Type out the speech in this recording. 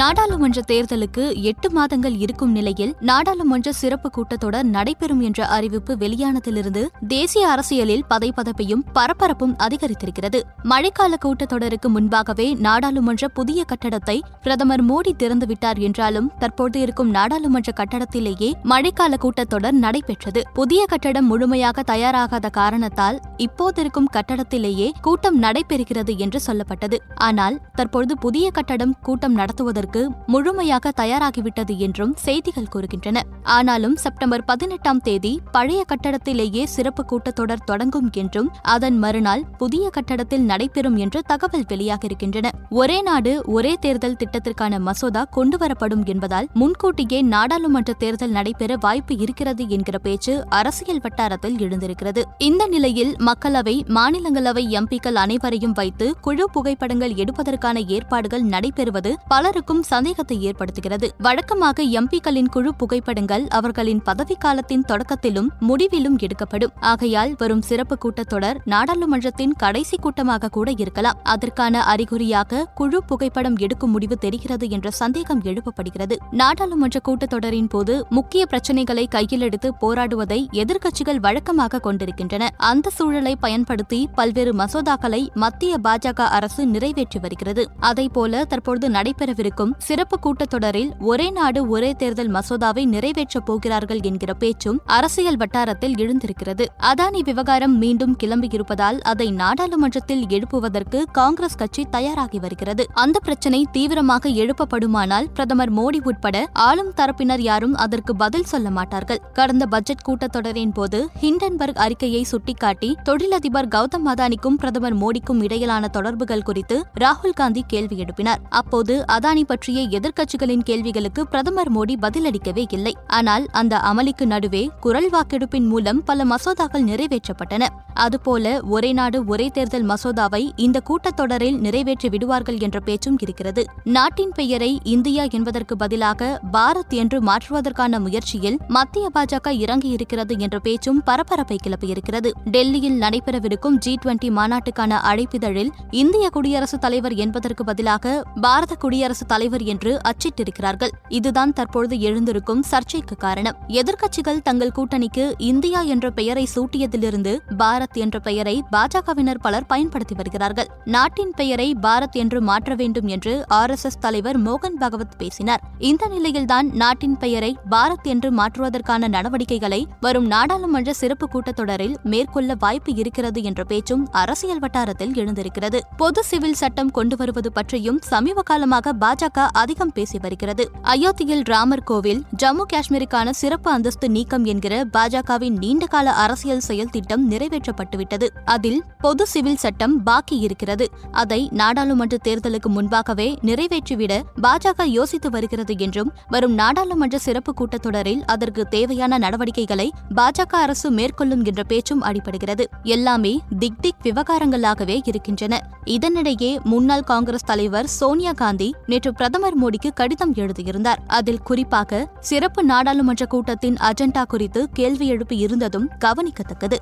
நாடாளுமன்ற தேர்தலுக்கு எட்டு மாதங்கள் இருக்கும் நிலையில் நாடாளுமன்ற சிறப்பு கூட்டத்தொடர் நடைபெறும் என்ற அறிவிப்பு வெளியானதிலிருந்து தேசிய அரசியலில் பதைபதப்பையும் பரபரப்பும் அதிகரித்திருக்கிறது. மழைக்கால கூட்டத்தொடருக்கு முன்பாகவே நாடாளுமன்ற புதிய கட்டடத்தை பிரதமர் மோடி திறந்துவிட்டார் என்றாலும் தற்போது இருக்கும் நாடாளுமன்ற கட்டடத்திலேயே மழைக்கால கூட்டத்தொடர் நடைபெற்றது. புதிய கட்டடம் முழுமையாக தயாராகாத காரணத்தால் இப்போதிருக்கும் கட்டடத்திலேயே கூட்டம் நடைபெறுகிறது என்று சொல்லப்பட்டது. ஆனால் தற்பொழுது புதிய கட்டடம் கூட்டம் நடத்துவதற்கு முழுமையாக தயாராகிவிட்டது என்றும் செய்திகள் கூறுகின்றன. ஆனாலும் செப்டம்பர் பதினெட்டாம் தேதி பழைய கட்டடத்திலேயே சிறப்பு கூட்டத்தொடர் தொடங்கும் என்றும் அதன் மறுநாள் புதிய கட்டடத்தில் நடைபெறும் என்று தகவல் வெளியாகியிருக்கின்றன. ஒரே நாடு ஒரே தேர்தல் திட்டத்திற்கான மசோதா கொண்டுவரப்படும் என்பதால் முன்கூட்டியே நாடாளுமன்ற தேர்தல் நடைபெற வாய்ப்பு இருக்கிறது என்கிற பேச்சு அரசியல் வட்டாரத்தில் எழுந்திருக்கிறது. இந்த நிலையில் மக்களவை மாநிலங்களவை எம்பிக்கள் அனைவரையும் வைத்து குழு புகைப்படங்கள் எடுப்பதற்கான ஏற்பாடுகள் நடைபெறுவது பலருக்கும் சந்தேகத்தை ஏற்படுத்துகிறது. வழக்கமாக எம்பிக்களின் குழு புகைப்படங்கள் அவர்களின் பதவிக்காலத்தின் தொடக்கத்திலும் முடிவிலும் எடுக்கப்படும். ஆகையால் வரும் சிறப்பு கூட்டத்தொடர் நாடாளுமன்றத்தின் கடைசி கூட்டமாக கூட இருக்கலாம். அதற்கான அறிகுறியாக குழு புகைப்படம் எடுக்கும் முடிவு தெரிகிறது என்ற சந்தேகம் எழுப்பப்படுகிறது. நாடாளுமன்ற கூட்டத்தொடரின் போது முக்கிய பிரச்சினைகளை கையில் எடுத்து போராடுவதை எதிர்க்கட்சிகள் வழக்கமாக கொண்டிருக்கின்றன. அந்த சூழலை பயன்படுத்தி பல்வேறு மசோதாக்களை மத்திய பாஜக அரசு நிறைவேற்றி வருகிறது. அதைப்போல தற்பொழுது நடைபெறவிருக்கும் சிறப்பு கூட்டத்தொடரில் ஒரே நாடு ஒரே தேர்தல் மசோதாவை நிறைவேற்றப் போகிறார்கள் என்கிற பேச்சும் அரசியல் வட்டாரத்தில் எழுந்திருக்கிறது. அதானி விவகாரம் மீண்டும் கிளம்பியிருப்பதால் அதை நாடாளுமன்றத்தில் எழுப்புவதற்கு காங்கிரஸ் கட்சி தயாராகி வருகிறது. அந்த பிரச்சினை தீவிரமாக எழுப்பப்படுமானால் பிரதமர் மோடி உட்பட ஆளும் தரப்பினர் யாரும் அதற்கு பதில் சொல்ல மாட்டார்கள். கடந்த பட்ஜெட் கூட்டத்தொடரின் போது ஹிண்டன்பர்க் அறிக்கையை சுட்டிக்காட்டி தொழிலதிபர் கௌதம் அதானிக்கும் பிரதமர் மோடிக்கும் இடையிலான தொடர்புகள் குறித்து ராகுல் காந்தி கேள்வி எழுப்பினார். அப்போது அதானி பற்றிய எதிர்க்கட்சிகளின் கேள்விகளுக்கு பிரதமர் மோடி பதிலளிக்கவே இல்லை. ஆனால் அந்த அமளிக்கு நடுவே குரல் வாக்கெடுப்பின் மூலம் பல மசோதாக்கள் நிறைவேற்றப்பட்டன. அதுபோல ஒரே நாடு ஒரே தேர்தல் மசோதாவை இந்த கூட்டத்தொடரில் நிறைவேற்றி விடுவார்கள் என்ற பேச்சும் இருக்கிறது. நாட்டின் பெயரை இந்தியா என்பதற்கு பதிலாக பாரத் என்று மாற்றுவதற்கான முயற்சியில் மத்திய பாஜக இறங்கியிருக்கிறது என்ற பேச்சும் பரபரப்பை கிளப்பியிருக்கிறது. டெல்லியில் நடைபெறவிருக்கும் ஜி டுவெண்டி மாநாட்டுக்கான அழைப்பிதழில் இந்திய குடியரசுத் தலைவர் என்பதற்கு பதிலாக பாரத குடியரசுத் தலைவர் என்று அச்சிட்டிருக்கிறார்கள். இதுதான் தற்பொழுது எழுந்திருக்கும் சர்ச்சைக்கு காரணம். எதிர்க்கட்சிகள் தங்கள் கூட்டணிக்கு இந்தியா என்ற பெயரை சூட்டியதிலிருந்து பாரத் என்ற பெயரை பாஜகவினர் பலர் பயன்படுத்தி வருகிறார்கள். நாட்டின் பெயரை பாரத் என்று மாற்ற வேண்டும் என்று ஆர் எஸ் எஸ் தலைவர் மோகன் பகவத் பேசினார். இந்த நிலையில்தான் நாட்டின் பெயரை பாரத் என்று மாற்றுவதற்கான நடவடிக்கைகளை வரும் நாடாளுமன்ற சிறப்பு கூட்டத்தொடரில் மேற்கொள்ள வாய்ப்பு இருக்கிறது என்ற பேச்சும் அரசியல் வட்டாரத்தில் எழுந்திருக்கிறது. பொது சிவில் சட்டம் கொண்டு வருவது பற்றியும் சமீப காலமாக பாஜக அதிகம் பேசி வருகிறது. அயோத்தியில் ராமர் கோவில் ஜம்மு காஷ்மீருக்கான சிறப்பு அந்தஸ்து நீக்கம் என்கிற பாஜகவின் நீண்டகால அரசியல் செயல் திட்டம் நிறைவேற்றப்பட்டுவிட்டது. அதில் பொது சிவில் சட்டம் பாக்கி இருக்கிறது. அதை நாடாளுமன்ற தேர்தலுக்கு முன்பாகவே நிறைவேற்றிவிட பாஜக யோசித்து வருகிறது என்றும் வரும் நாடாளுமன்ற சிறப்பு கூட்டத்தொடரில் அதற்கு தேவையான நடவடிக்கைகளை பாஜக அரசு மேற்கொள்ளும் என்ற பேச்சும் அடிபடுகிறது. எல்லாமே திக் திக் விவகாரங்களாகவே இருக்கின்றன. இதனிடையே முன்னாள் காங்கிரஸ் தலைவர் சோனியா காந்தி நேற்று பிரதமர் மோடிக்கு கடிதம் எழுதியிருந்தார். அதில் குறிப்பாக சிறப்பு நாடாளுமன்ற கூட்டத்தின் அஜெண்டா குறித்து கேள்வி எழுப்பி இருந்ததும் கவனிக்கத்தக்கது.